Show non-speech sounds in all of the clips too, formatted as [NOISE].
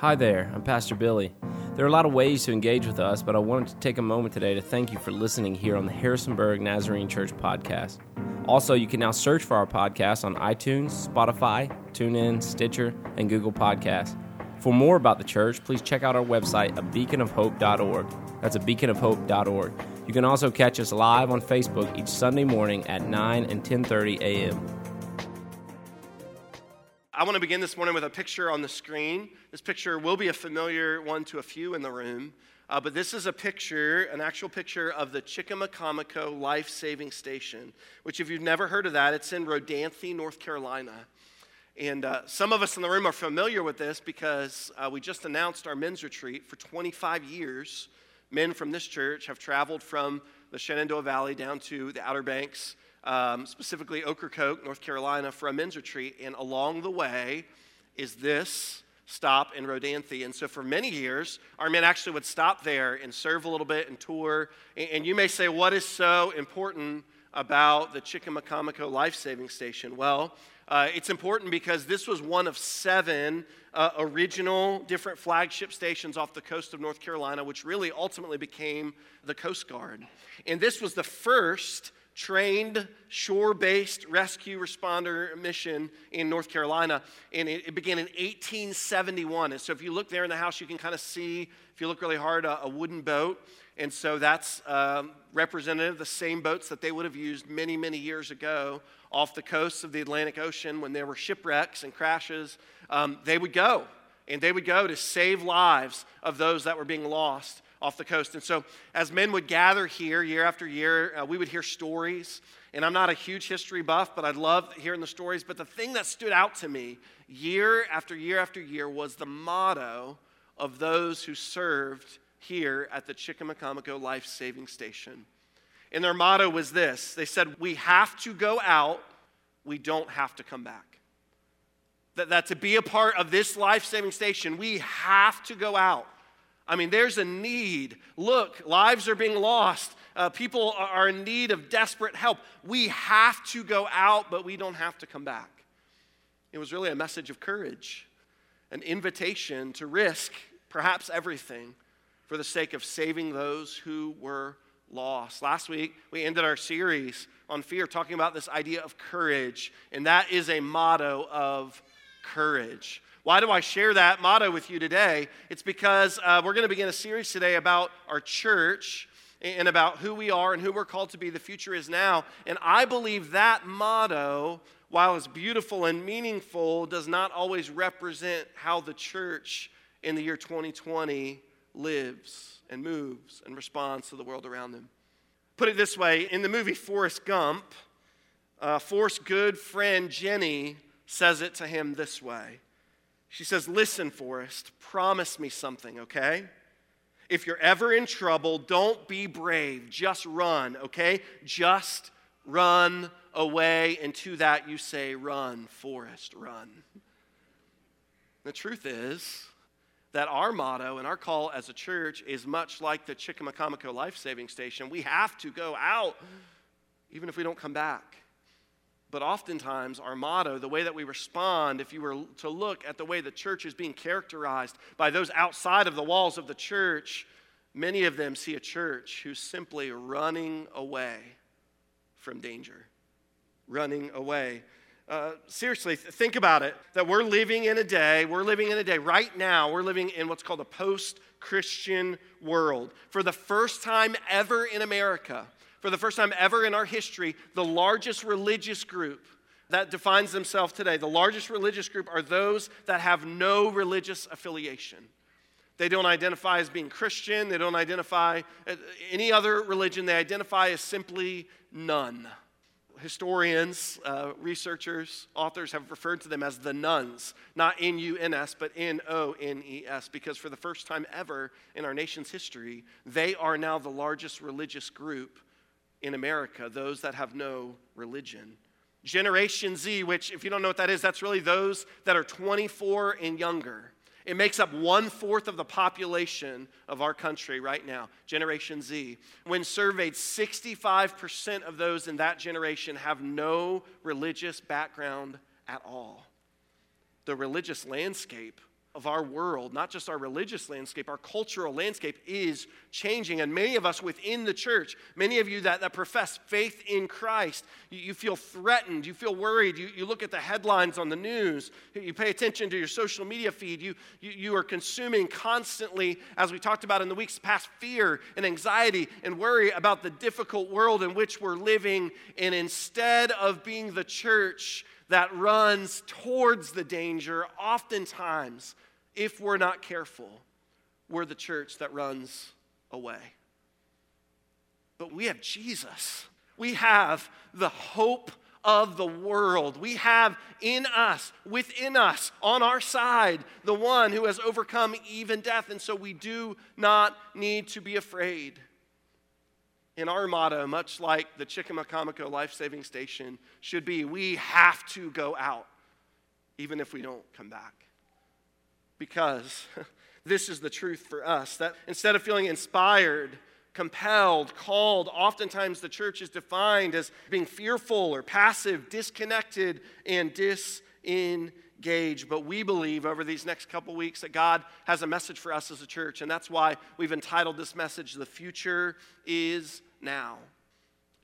Hi there, I'm Pastor Billy. There are a lot of ways to engage with us, but I wanted to take a moment today to thank you for listening here on the Harrisonburg Nazarene Church podcast. Also, you can now search for our podcast on iTunes, Spotify, TuneIn, Stitcher, and Google Podcasts. For more about the church, please check out our website at beaconofhope.org. That's a beaconofhope.org. You can also catch us live on Facebook each Sunday morning at 9 and 10:30 a.m. I want to begin this morning with a picture on the screen. This picture will be a familiar one to a few in the room, uh, but this is a picture, an actual picture of the Chicamacomico Life Saving Station, which, if you've never heard of that, it's in Rodanthe, North Carolina. And uh, some of us in the room are familiar with this because uh, we just announced our men's retreat. For 25 years, men from this church have traveled from the Shenandoah Valley down to the Outer Banks um, specifically Ocracoke, North Carolina, for a men's retreat. And along the way is this stop in Rodanthe. And so for many years, our men actually would stop there and serve a little bit and tour. And, and you may say, what is so important about the Chicamacomico Life Saving Station? Well, uh, it's important because this was one of seven uh, original different flagship stations off the coast of North Carolina, which really ultimately became the Coast Guard. And this was the first trained shore based rescue responder mission in North Carolina. And it, it, began in 1871. And so if you look there in the house, you can kind of see, if you look really hard, a, a wooden boat. And so that's um, representative of the same boats that they would have used many, many years ago off the coasts of the Atlantic Ocean when there were shipwrecks and crashes. Um, they would go, and they would go to save lives of those that were being lost off the coast. And so, as men would gather here year after year, uh, we would hear stories. And I'm not a huge history buff, but I love hearing the stories. But the thing that stood out to me year after year after year was the motto of those who served here at the Chicamacomico Life Saving Station. And their motto was this they said, We have to go out, we don't have to come back. That, that to be a part of this life saving station, we have to go out. I mean, there's a need. Look, lives are being lost. Uh, people are in need of desperate help. We have to go out, but we don't have to come back. It was really a message of courage, an invitation to risk perhaps everything for the sake of saving those who were lost. Last week, we ended our series on fear talking about this idea of courage, and that is a motto of courage. Why do I share that motto with you today? It's because uh, we're going to begin a series today about our church and about who we are and who we're called to be. The future is now. And I believe that motto, while it's beautiful and meaningful, does not always represent how the church in the year 2020 lives and moves and responds to the world around them. Put it this way in the movie Forrest Gump, uh, Forrest's good friend Jenny says it to him this way she says, Listen, Forrest, promise me something, okay? If you're ever in trouble, don't be brave. Just run, okay? Just run away. And to that you say, Run, Forrest, run. The truth is that our motto and our call as a church is much like the Chicamacomico Life Saving Station. We have to go out even if we don't come back. But oftentimes, our motto, the way that we respond, if you were to look at the way the church is being characterized by those outside of the walls of the church, many of them see a church who's simply running away from danger. Running away. Uh, seriously, think about it that we're living in a day, we're living in a day right now, we're living in what's called a post Christian world. For the first time ever in America, for the first time ever in our history, the largest religious group that defines themselves today, the largest religious group are those that have no religious affiliation. They don't identify as being Christian, they don't identify any other religion, they identify as simply none. Historians, uh, researchers, authors have referred to them as the nuns, not N U N S, but N O N E S, because for the first time ever in our nation's history, they are now the largest religious group in America, those that have no religion. Generation Z, which, if you don't know what that is, that's really those that are 24 and younger. It makes up one fourth of the population of our country right now, Generation Z. When surveyed, 65% of those in that generation have no religious background at all. The religious landscape of our world, not just our religious landscape, our cultural landscape is changing. And many of us within the church, many of you that, that profess faith in Christ, you, you feel threatened, you feel worried, you, you look at the headlines on the news, you pay attention to your social media feed, you, you, you are consuming constantly, as we talked about in the weeks past, fear and anxiety and worry about the difficult world in which we're living. And instead of being the church, that runs towards the danger, oftentimes, if we're not careful, we're the church that runs away. But we have Jesus. We have the hope of the world. We have in us, within us, on our side, the one who has overcome even death. And so we do not need to be afraid. In our motto, much like the Chicamacomico Life Saving Station, should be we have to go out, even if we don't come back. Because [LAUGHS] this is the truth for us that instead of feeling inspired, compelled, called, oftentimes the church is defined as being fearful or passive, disconnected, and disengaged. But we believe over these next couple weeks that God has a message for us as a church, and that's why we've entitled this message, The Future is now.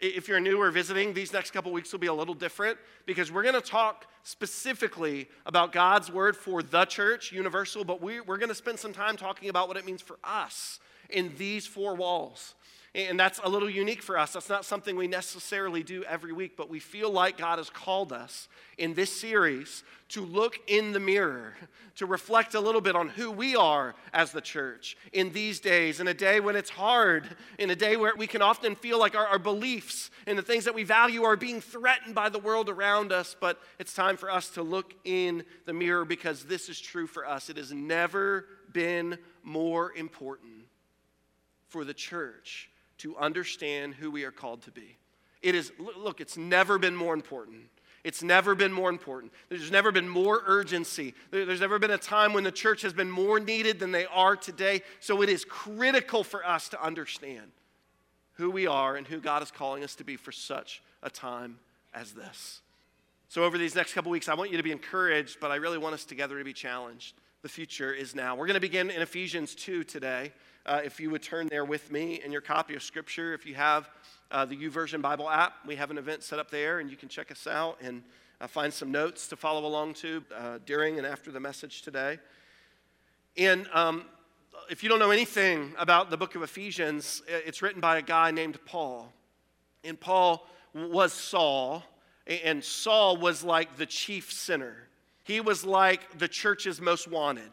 If you're new or visiting, these next couple weeks will be a little different because we're going to talk specifically about God's word for the church, universal, but we, we're going to spend some time talking about what it means for us in these four walls. And that's a little unique for us. That's not something we necessarily do every week, but we feel like God has called us in this series to look in the mirror, to reflect a little bit on who we are as the church in these days, in a day when it's hard, in a day where we can often feel like our, our beliefs and the things that we value are being threatened by the world around us. But it's time for us to look in the mirror because this is true for us. It has never been more important for the church to understand who we are called to be. It is, look, it's never been more important. It's never been more important. There's never been more urgency. There's never been a time when the church has been more needed than they are today. So it is critical for us to understand who we are and who God is calling us to be for such a time as this. So, over these next couple weeks, I want you to be encouraged, but I really want us together to be challenged. The future is now. We're going to begin in Ephesians 2 today uh, if you would turn there with me in your copy of Scripture. If you have uh, the YouVersion Bible app, we have an event set up there, and you can check us out and uh, find some notes to follow along to uh, during and after the message today. And um, if you don't know anything about the book of Ephesians, it's written by a guy named Paul. And Paul was Saul, and Saul was like the chief sinner. He was like the church's most wanted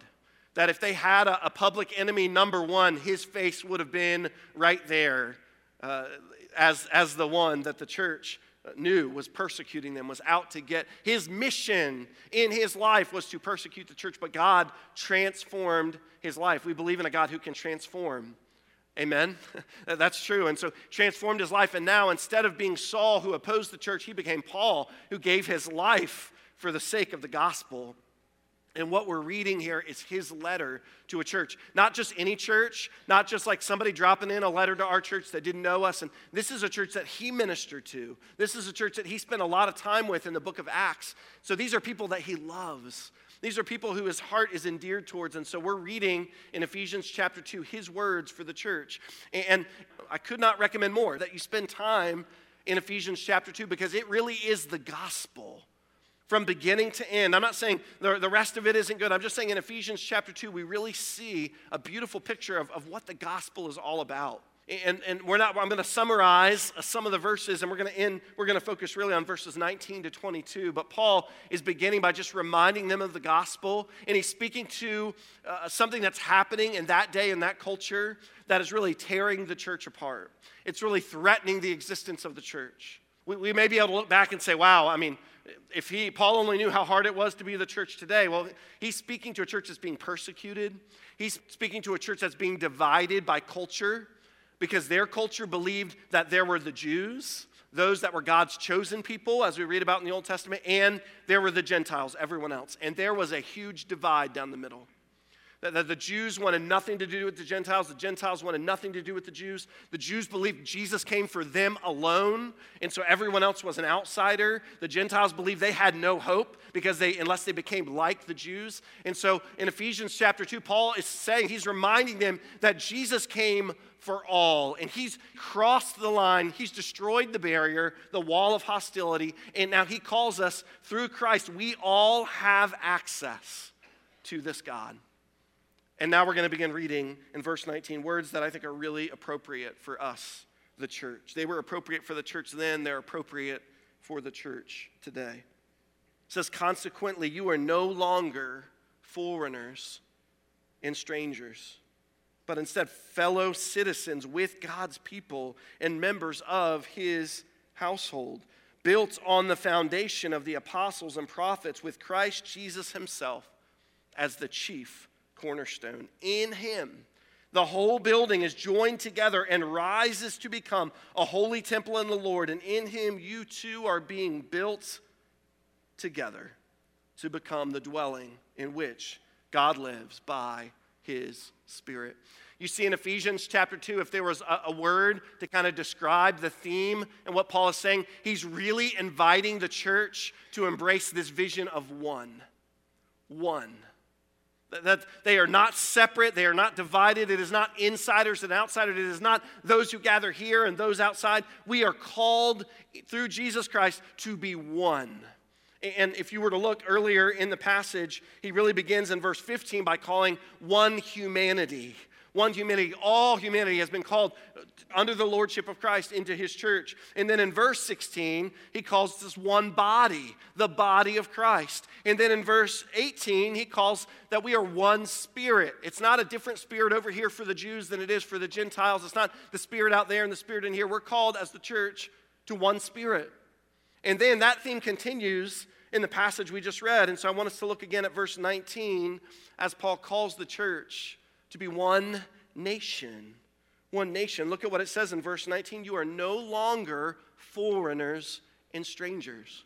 that if they had a, a, public enemy number one, his face would have been right there uh, as, as the one that the church knew was persecuting them, was out to get. His mission in his life was to persecute the church, but God transformed his life. We believe in a God who can transform. Amen? [LAUGHS] That's true. And so transformed his life. And now, instead of being Saul who opposed the church, he became Paul who gave his life for the sake of the gospel. And what we're reading here is his letter to a church. Not just any church, not just like somebody dropping in a letter to our church that didn't know us. And this is a church that he ministered to. This is a church that he spent a lot of time with in the book of Acts. So these are people that he loves. These are people who his heart is endeared towards. And so we're reading in Ephesians chapter 2 his words for the church. And I could not recommend more that you spend time in Ephesians chapter 2 because it really is the gospel from beginning to end. I'm not saying the, the rest of it isn't good. I'm just saying in Ephesians chapter 2, we really see a beautiful picture of, of what the gospel is all about. And, and we're not, I'm going to summarize some of the verses, and we're going to end, we're going to focus really on verses 19 to 22. But Paul is beginning by just reminding them of the gospel, and he's speaking to uh, something that's happening in that day, in that culture, that is really tearing the church apart. It's really threatening the existence of the church. We, we may be able to look back and say, wow, I mean, if he paul only knew how hard it was to be the church today well he's speaking to a church that's being persecuted. He's speaking to a church that's being divided by culture because their culture believed that there were the jews those that were god's chosen people as we read about in the old testament and there were the gentiles everyone else. And there was a huge divide down the middle That, that the Jews wanted nothing to do with the Gentiles, the Gentiles wanted nothing to do with the Jews. The Jews believed Jesus came for them alone, and so everyone else was an outsider. The Gentiles believed they had no hope because they, unless they became like the Jews. And so in Ephesians chapter 2, Paul is saying, he's reminding them that Jesus came for all. And he's crossed the line, he's destroyed the barrier, the wall of hostility, and now he calls us through Christ. We all have access to this God. And now we're going to begin reading in verse 19 words that I think are really appropriate for us, the church. They were appropriate for the church then, they're appropriate for the church today. It says, Consequently, you are no longer foreigners and strangers, but instead fellow citizens with God's people and members of his household, built on the foundation of the apostles and prophets, with Christ Jesus himself as the chief cornerstone. In him, the whole building is joined together and rises to become a holy temple in the Lord. And in him, you too are being built together to become the dwelling in which God lives by his Spirit. You see in Ephesians chapter 2, if there was a, a, word to kind of describe the theme and what Paul is saying, he's really inviting the church to embrace this vision of one. One. That they are not separate, they are not divided. It is not insiders and outsiders. It is not those who gather here and those outside. We are called through Jesus Christ to be one. And if you were to look earlier in the passage, he really begins in verse 15 by calling one humanity one humanity, all humanity has been called uh, under the lordship of Christ into his church. And then in verse 16, he calls this one body, the body of Christ. And then in verse 18, he calls that we are one spirit. It's not a different spirit over here for the Jews than it is for the Gentiles. It's not the spirit out there and the spirit in here. We're called as the church to one spirit. And then that theme continues in the passage we just read. And so I want us to look again at verse 19 as Paul calls the church to be one nation. One nation. Look at what it says in verse 19. You are no longer foreigners and strangers.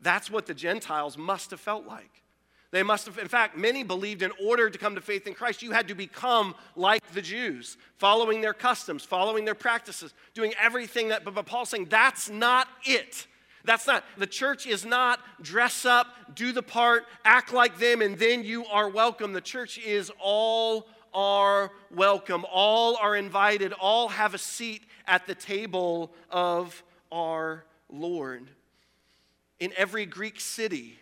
That's what the Gentiles must have felt like. They must have, in fact, many believed in order to come to faith in Christ, you had to become like the Jews, following their customs, following their practices, doing everything that, but Paul's saying that's not it. That's not, the church is not dress up, do the part, act like them, and then you are welcome. The church is all are welcome. All are invited. All have a seat at the table of our Lord. In every Greek city,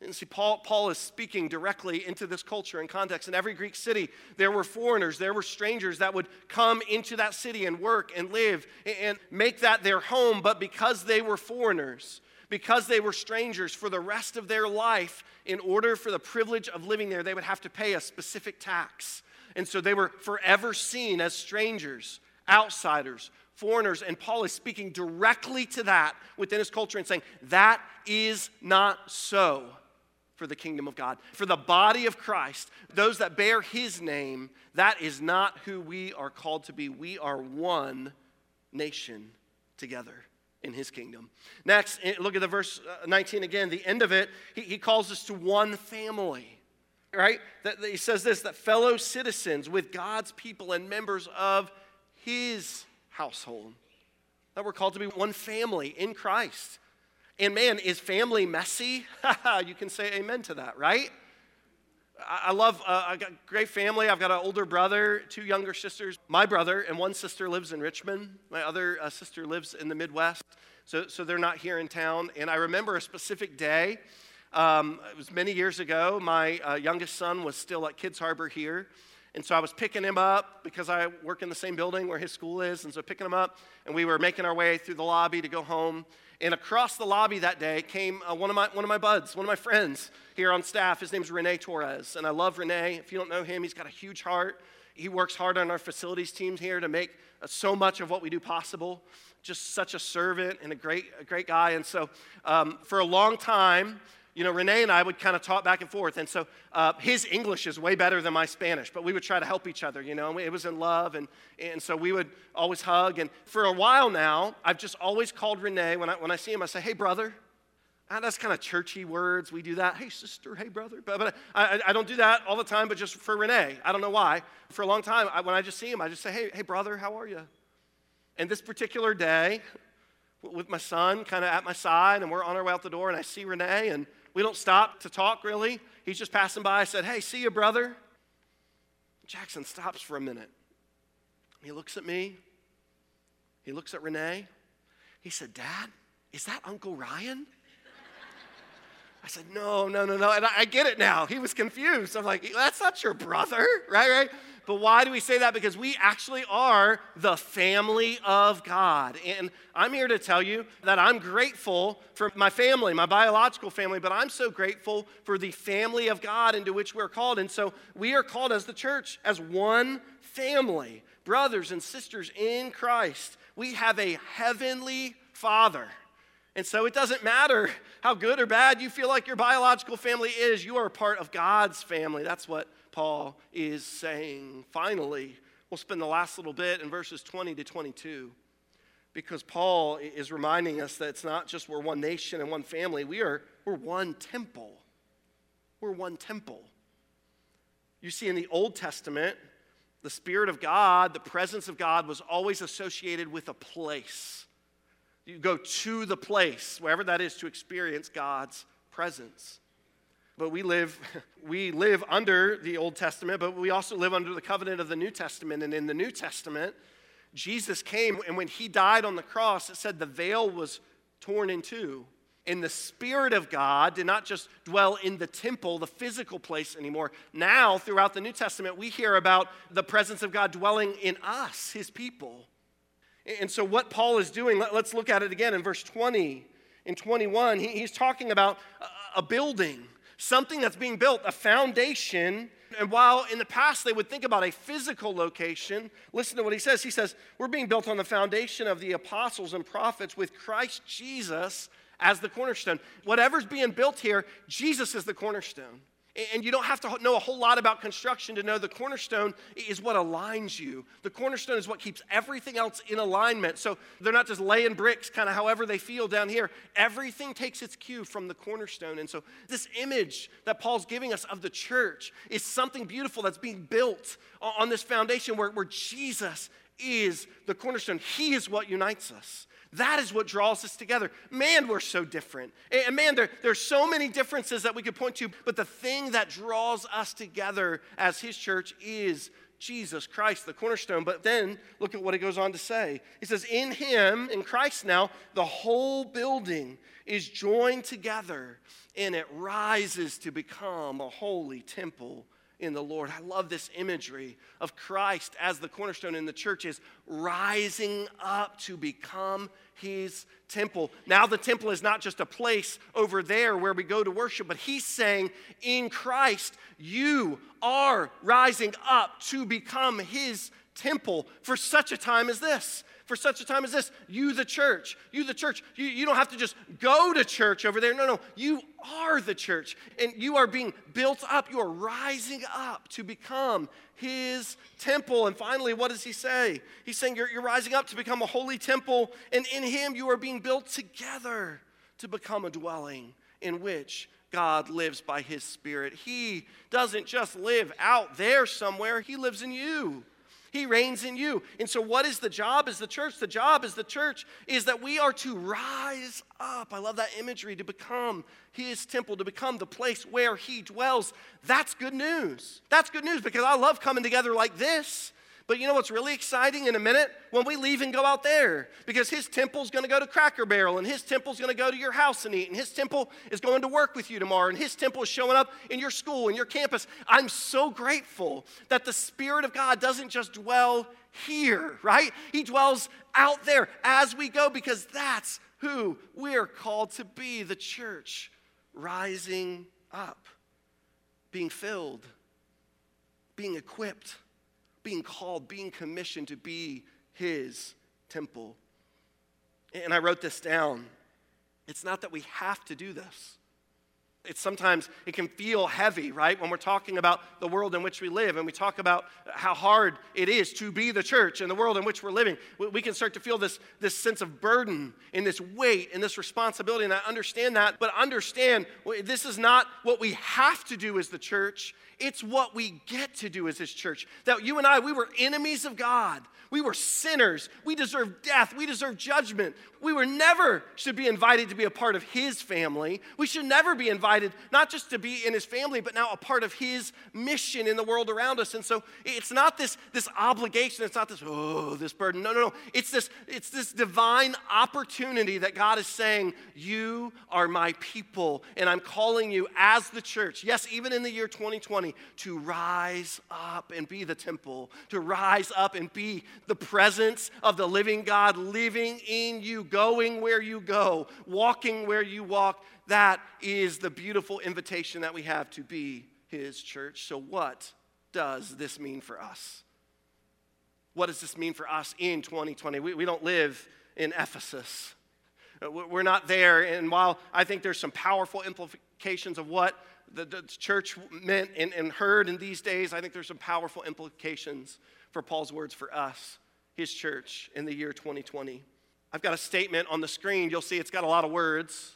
and see, Paul, Paul is speaking directly into this culture and context. In every Greek city, there were foreigners, there were strangers that would come into that city and work and live and make that their home. But because they were foreigners, because they were strangers for the rest of their life, in order for the privilege of living there, they would have to pay a specific tax. And so they were forever seen as strangers, outsiders, foreigners. And Paul is speaking directly to that within his culture and saying, that is not so for the kingdom of God. For the body of Christ, those that bear his name, that is not who we are called to be. We are one nation together in his kingdom. Next, eh, look at the verse uh, 19 again. The end of it, he, he calls us to one family right? That, that he says this that fellow citizens with God's people and members of his household. That we're called to be one family in Christ. And man, is family messy? [LAUGHS] you can say amen to that, right? I love, uh, I got a great family. I've got an older brother, two younger sisters. My brother and one sister lives in Richmond. My other uh, sister lives in the Midwest. So, so they're not here in town. And I remember a specific day um, it was many years ago. My uh, youngest son was still at Kids Harbor here. And so I was picking him up because I work in the same building where his school is. And so picking him up, and we were making our way through the lobby to go home. And across the lobby that day came uh, one, of my, one of my buds, one of my friends here on staff. His name's Rene Torres. And I love Rene. If you don't know him, he's got a huge heart. He works hard on our facilities team here to make uh, so much of what we do possible. Just such a servant and a great, a great guy. And so um, for a long time, you know, Rene and I would kind of talk back and forth. And so uh, his English is way better than my Spanish, but we would try to help each other, you know. It was in love. And, and so we would always hug. And for a while now, I've just always called Rene, when I, when I see him, I say, hey, brother. Ah, that's kind of churchy words. We do that. Hey, sister. Hey, brother. But, but I, I, don't do that all the time, but just for Rene. I don't know why. For a long time, I, when I just see him, I just say, hey, hey, brother, how are you? And this particular day, with my son kind of at my side, and we're on our way out the door, and I see Rene, and we don't stop to talk really. He's just passing by. I said, hey, see you, brother. Jackson stops for a minute. He looks at me. He looks at Rene. He said, Dad, is that Uncle Ryan? I said, no, no, no, no. And I, get it now. He was confused. I'm like, that's not your brother, [LAUGHS] right? Right? But why do we say that? Because we actually are the family of God. And I'm here to tell you that I'm grateful for my family, my biological family, but I'm so grateful for the family of God into which we're called. And so we are called as the church, as one family, brothers and sisters in Christ. We have a heavenly Father. And so it doesn't matter how good or bad you feel like your biological family is, you are a part of God's family. That's what Paul is saying. Finally, we'll spend the last little bit in verses 20 to 22 because Paul is reminding us that it's not just we're one nation and one family, we are we're one temple. We're one temple. You see, in the Old Testament, the Spirit of God, the presence of God, was always associated with a place. You go to the place, wherever that is, to experience God's presence. But we live, [LAUGHS] we live under the Old Testament, but we also live under the covenant of the New Testament. And in the New Testament, Jesus came, and when he died on the cross, it said the veil was torn in two. And the Spirit of God did not just dwell in the temple, the physical place anymore. Now, throughout the New Testament, we hear about the presence of God dwelling in us, his people. And so, what Paul is doing, let's look at it again in verse 20 and 21. He's talking about a building, something that's being built, a foundation. And while in the past they would think about a physical location, listen to what he says. He says, We're being built on the foundation of the apostles and prophets with Christ Jesus as the cornerstone. Whatever's being built here, Jesus is the cornerstone. And you don't have to know a whole lot about construction to know the cornerstone is what aligns you. The cornerstone is what keeps everything else in alignment. So they're not just laying bricks kind of however they feel down here. Everything takes its cue from the cornerstone. And so this image that Paul's giving us of the church is something beautiful that's being built on this foundation where, where Jesus is the cornerstone. He is what unites us. That is what draws us together. Man, we're so different. And man, there, there's so many differences that we could point to, but the thing that draws us together as his church is Jesus Christ, the cornerstone. But then look at what he goes on to say. He says, In him, in Christ now, the whole building is joined together and it rises to become a holy temple in the Lord. I love this imagery of Christ as the cornerstone in the church is rising up to become his temple. Now, the temple is not just a place over there where we go to worship, but he's saying, in Christ, you are rising up to become his temple for such a time as this for such a time as this. You, the church, you, the church, you, you don't have to just go to church over there. No, no, you are the church. And you are being built up. You are rising up to become his temple. And finally, what does he say? He's saying you're, you're rising up to become a holy temple. And in him, you are being built together to become a dwelling in which God lives by his Spirit. He doesn't just live out there somewhere, he lives in you. He reigns in you. And so, what is the job as the church? The job as the church is that we are to rise up. I love that imagery to become his temple, to become the place where he dwells. That's good news. That's good news because I love coming together like this. But you know what's really exciting in a minute? When we leave and go out there. Because his temple's gonna go to Cracker Barrel, and his temple's gonna go to your house and eat, and his temple is going to work with you tomorrow, and his temple is showing up in your school, in your campus. I'm so grateful that the Spirit of God doesn't just dwell here, right? He dwells out there as we go, because that's who we're called to be the church rising up, being filled, being equipped being called, being commissioned to be his temple. And I wrote this down. It's not that we have to do this. It's sometimes it can feel heavy, right? When we're talking about the world in which we live and we talk about how hard it is to be the church in the world in which we're living, we can start to feel this, this sense of burden and this weight and this responsibility. And I understand that, but understand this is not what we have to do as the church. It's what we get to do as this church. That you and I, we were enemies of God. We were sinners. We deserve death. We deserve judgment. We were never should be invited to be a part of his family. We should never be invited not just to be in his family, but now a part of his mission in the world around us. And so it's not this, this obligation, it's not this, oh, this burden. No, no, no. It's this, it's this divine opportunity that God is saying, You are my people, and I'm calling you as the church, yes, even in the year 2020, to rise up and be the temple, to rise up and be the presence of the living God living in you, going where you go, walking where you walk. That is the beautiful invitation that we have to be His church. So, what does this mean for us? What does this mean for us in 2020? We, we don't live in Ephesus. Uh, we're not there. And while I think there's some powerful implications of what the, the church meant and, and heard in these days, I think there's some powerful implications for Paul's words for us, his church, in the year 2020. I've got a statement on the screen. You'll see it's got a lot of words.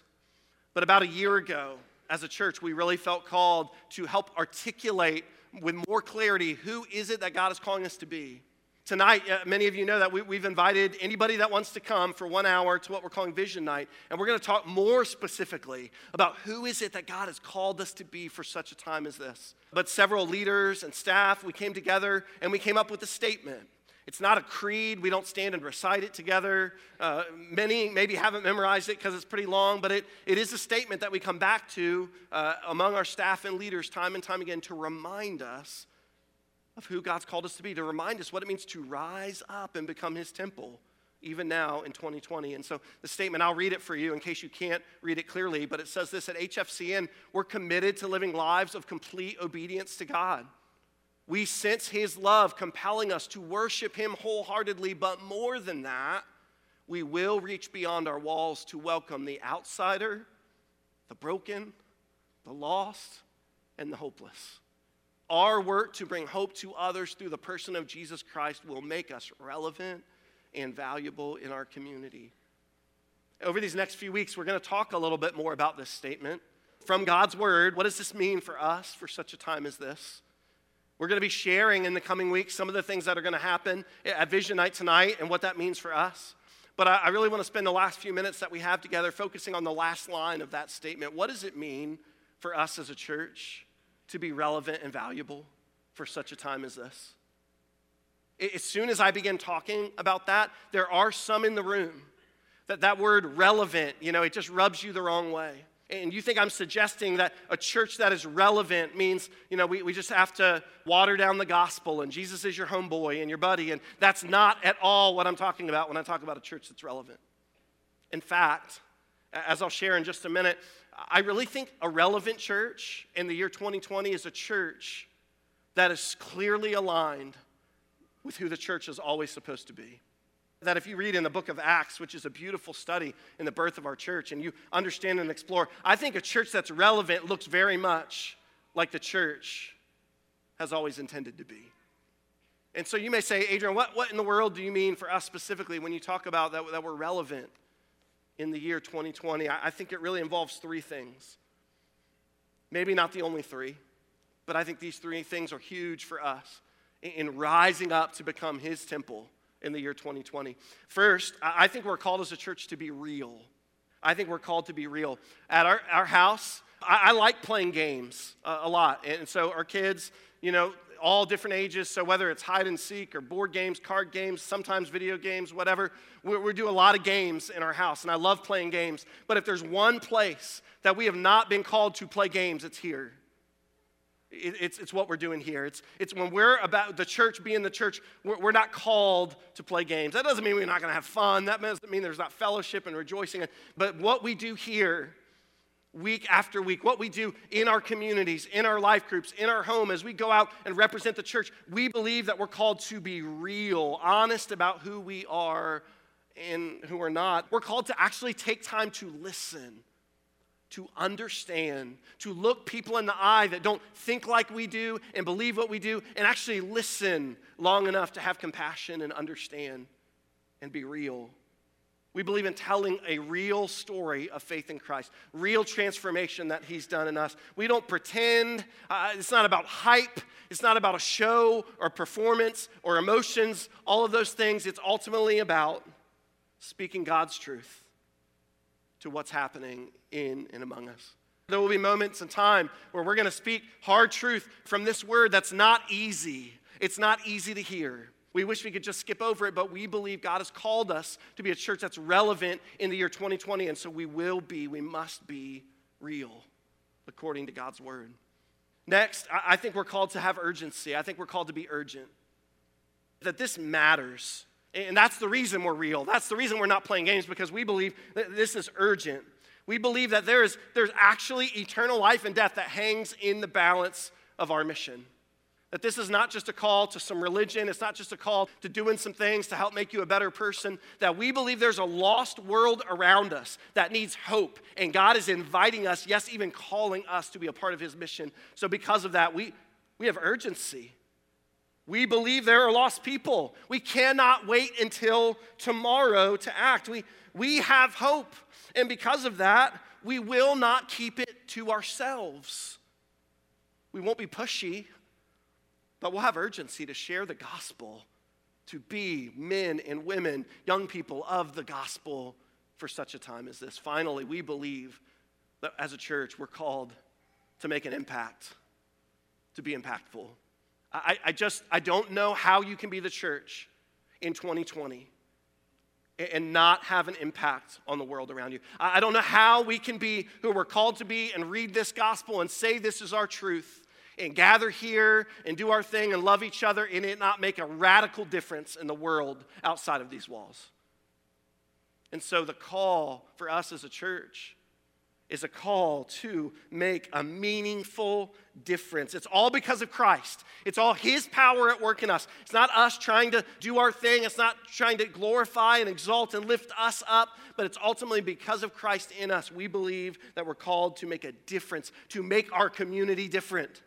But about a year ago, as a church, we really felt called to help articulate with more clarity who is it that God is calling us to be. Tonight, uh, many of you know that we, have invited anybody that wants to come for one hour to what we're calling Vision Night. And we're going to talk more specifically about who is it that God has called us to be for such a time as this. But several leaders and staff, we came together and we came up with a statement. It's not a creed. We don't stand and recite it together. Uh, many maybe haven't memorized it because it's pretty long, but it, it is a statement that we come back to uh, among our staff and leaders time and time again to remind us of who God's called us to be, to remind us what it means to rise up and become His temple, even now in 2020. And so the statement, I'll read it for you in case you can't read it clearly, but it says this at HFCN we're committed to living lives of complete obedience to God. We sense His love compelling us to worship Him wholeheartedly, but more than that, we will reach beyond our walls to welcome the outsider, the broken, the lost, and the hopeless. Our work to bring hope to others through the person of Jesus Christ will make us relevant and valuable in our community. Over these next few weeks, we're going to talk a little bit more about this statement. From God's Word, what does this mean for us for such a time as this? We're going to be sharing in the coming weeks some of the things that are going to happen at Vision Night tonight and what that means for us. But I really want to spend the last few minutes that we have together focusing on the last line of that statement. What does it mean for us as a church? To be relevant and valuable for such a time as this. As soon as I begin talking about that, there are some in the room that that word relevant, you know, it just rubs you the wrong way. And you think I'm suggesting that a church that is relevant means, you know, we, we just have to water down the gospel and Jesus is your homeboy and your buddy. And that's not at all what I'm talking about when I talk about a church that's relevant. In fact, as I'll share in just a minute, I really think a relevant church in the year 2020 is a church that is clearly aligned with who the church is always supposed to be. That if you read in the book of Acts, which is a beautiful study in the birth of our church, and you understand and explore, I think a church that's relevant looks very much like the church has always intended to be. And so you may say, Adrian, what, what in the world do you mean for us specifically when you talk about that, that we're relevant? In the year 2020, I think it really involves three things. Maybe not the only three, but I think these three things are huge for us in rising up to become His temple in the year 2020. First, I think we're called as a church to be real. I think we're called to be real. At our, our house, I, I like playing games a lot. And so our kids, you know, all different ages. So whether it's hide and seek or board games, card games, sometimes video games, whatever, we, we do a lot of games in our house. And I love playing games. But if there's one place that we have not been called to play games, it's here. It, it's, it's what we're doing here. It's, it's when we're about the church being the church, we're, we're not called to play games. That doesn't mean we're not going to have fun. That doesn't mean there's not fellowship and rejoicing. But what we do here week after week, what we do in our communities, in our life groups, in our home, as we go out and represent the church, we believe that we're called to be real, honest about who we are and who we're not. We're called to actually take time to listen to understand, to look people in the eye that don't think like we do and believe what we do, and actually listen long enough to have compassion and understand and be real. We believe in telling a real story of faith in Christ, real transformation that He's done in us. We don't pretend. Uh, it's not about hype. It's not about a show or performance or emotions, all of those things. It's ultimately about speaking God's truth to what's happening in and among us. There will be moments in time where we're going to speak hard truth from this word that's not easy. It's not easy to hear. We wish we could just skip over it, but we believe God has called us to be a church that's relevant in the year 2020, and so we will be, we must be real according to God's word. Next, I think we're called to have urgency. I think we're called to be urgent. That this matters. And that's the reason we're real. That's the reason we're not playing games because we believe that this is urgent. We believe that there is, there's actually eternal life and death that hangs in the balance of our mission. That this is not just a call to some religion, it's not just a call to doing some things to help make you a better person. That we believe there's a lost world around us that needs hope. And God is inviting us, yes, even calling us to be a part of His mission. So, because of that, we, we have urgency. We believe there are lost people. We cannot wait until tomorrow to act. We, we have hope. And because of that, we will not keep it to ourselves. We won't be pushy. But we'll have urgency to share the gospel, to be men and women, young people of the gospel for such a time as this. Finally, we believe that as a church, we're called to make an impact, to be impactful. I, I just, I don't know how you can be the church in 2020 and not have an impact on the world around you. I don't know how we can be who we're called to be and read this gospel and say this is our truth and gather here and do our thing and love each other and it not make a radical difference in the world outside of these walls. And so the call for us as a church is a call to make a meaningful difference. It's all because of Christ. It's all His power at work in us. It's not us trying to do our thing, it's not trying to glorify and exalt and lift us up, but it's ultimately because of Christ in us. We believe that we're called to make a difference, to make our community different.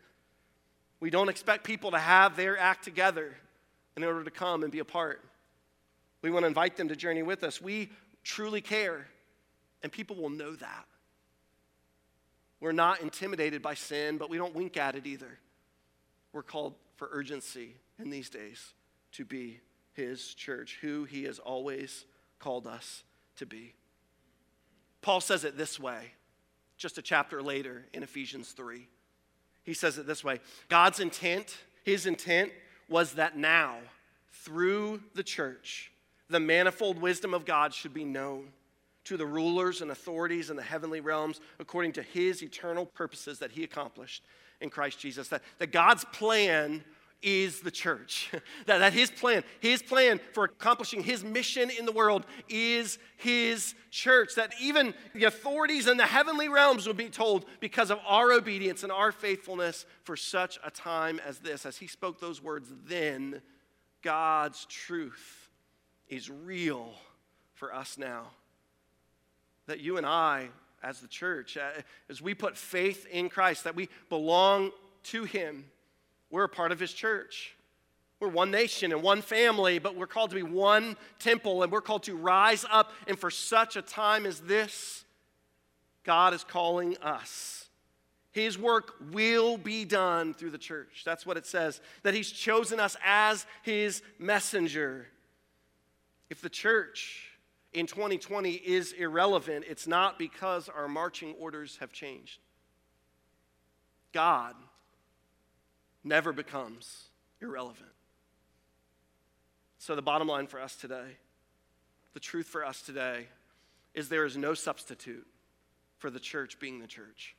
We don't expect people to have their act together in order to come and be a part. We want to invite them to journey with us. We truly care, and people will know that. We're not intimidated by sin, but we don't wink at it either. We're called for urgency in these days to be His church, who He has always called us to be. Paul says it this way, just a chapter later in Ephesians 3. He says it this way God's intent, his intent, was that now, through the church, the manifold wisdom of God should be known to the rulers and authorities in the heavenly realms according to his eternal purposes that he accomplished in Christ Jesus. That, that God's plan is the church. [LAUGHS] that, that his plan, his plan for accomplishing his mission in the world is his church. That even the authorities in the heavenly realms will be told because of our obedience and our faithfulness for such a time as this. As he spoke those words, then God's truth is real for us now. That you and I, as the church, as we put faith in Christ, that we belong to him we're a part of his church. We're one nation and one family, but we're called to be one temple and we're called to rise up. And for such a time as this, God is calling us. His work will be done through the church. That's what it says, that He's chosen us as His messenger. If the church in 2020 is irrelevant, it's not because our marching orders have changed. God never becomes irrelevant. So, the bottom line for us today, the truth for us today, is there is no substitute for the church being the church.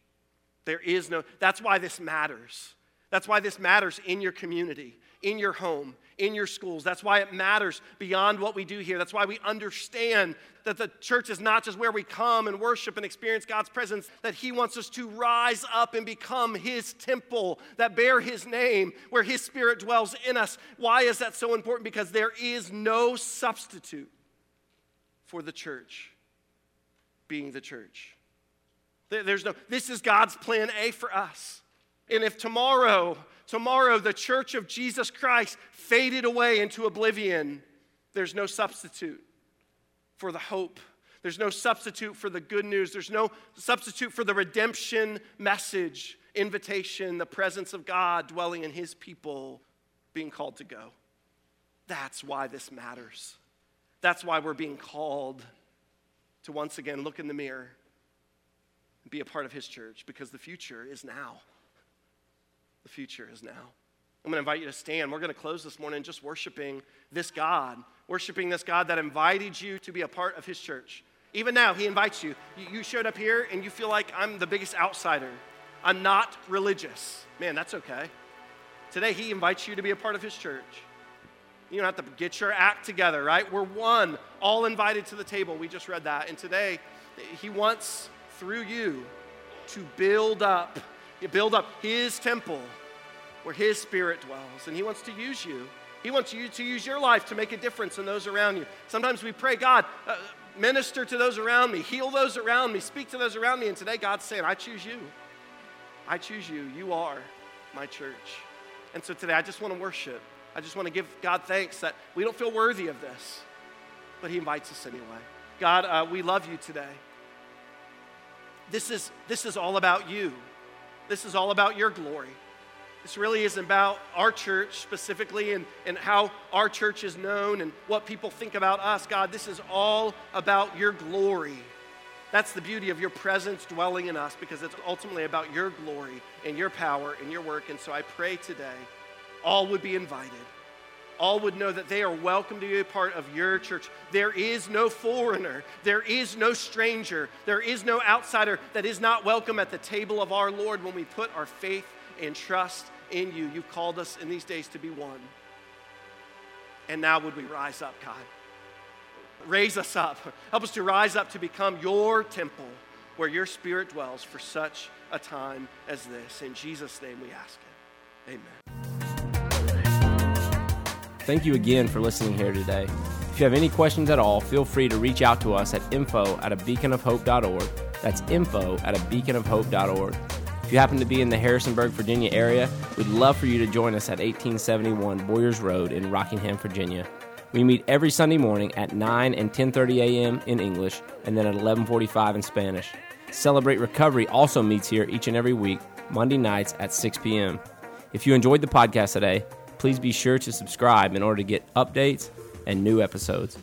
There is no, that's why this matters. That's why this matters in your community, in your home, in your schools. That's why it matters beyond what we do here. That's why we understand that the church is not just where we come and worship and experience God's presence, that He wants us to rise up and become His temple that bear His name, where His Spirit dwells in us. Why is that so important? Because there is no substitute for the church being the church. There's no, this is God's plan A for us. And if tomorrow, tomorrow the church of Jesus Christ faded away into oblivion, there's no substitute for the hope. There's no substitute for the good news. There's no substitute for the redemption message, invitation, the presence of God dwelling in his people, being called to go. That's why this matters. That's why we're being called to once again look in the mirror and be a part of his church because the future is now. The future is now. I'm going to invite you to stand. We're going to close this morning just worshiping this God, worshiping this God that invited you to be a part of his church. Even now, he invites you. You showed up here and you feel like I'm the biggest outsider. I'm not religious. Man, that's okay. Today, he invites you to be a part of his church. You don't have to get your act together, right? We're one, all invited to the table. We just read that. And today, he wants through you to build up, build up his temple where his spirit dwells. And he wants to use you. He wants you to use your life to make a difference in those around you. Sometimes we pray, God, uh, minister to those around me, heal those around me, speak to those around me. And today, God's saying, I choose you. I choose you. You are my church. And so today, I just want to worship. I just want to give God thanks that we don't feel worthy of this, but He invites us anyway. God, uh, we love you today. This is, this is all about you. This is all about your glory. This really isn't about our church specifically and, and how our church is known and what people think about us. God, this is all about your glory. That's the beauty of your presence dwelling in us because it's ultimately about your glory and your power and your work. And so I pray today all would be invited all would know that they are welcome to be a part of your church. There is no foreigner, there is no stranger, there is no outsider that is not welcome at the table of our Lord when we put our faith and trust in you. You've called us in these days to be one. And now would we rise up, God? Raise us up. Help us to rise up to become your temple where your spirit dwells for such a time as this. In Jesus' name we ask it. Amen. Thank you again for listening here today. If you have any questions at all, feel free to reach out to us at info at a beacon of beaconofhope.org. That's info at a beacon of beaconofhope.org. If you happen to be in the Harrisonburg, Virginia area, we'd love for you to join us at 1871 Boyers Road in Rockingham, Virginia. We meet every Sunday morning at 9 and 10:30 a.m. in English and then at 11:45 in Spanish. Celebrate Recovery also meets here each and every week, Monday nights at 6 p.m. If you enjoyed the podcast today, please be sure to subscribe in order to get updates and new episodes.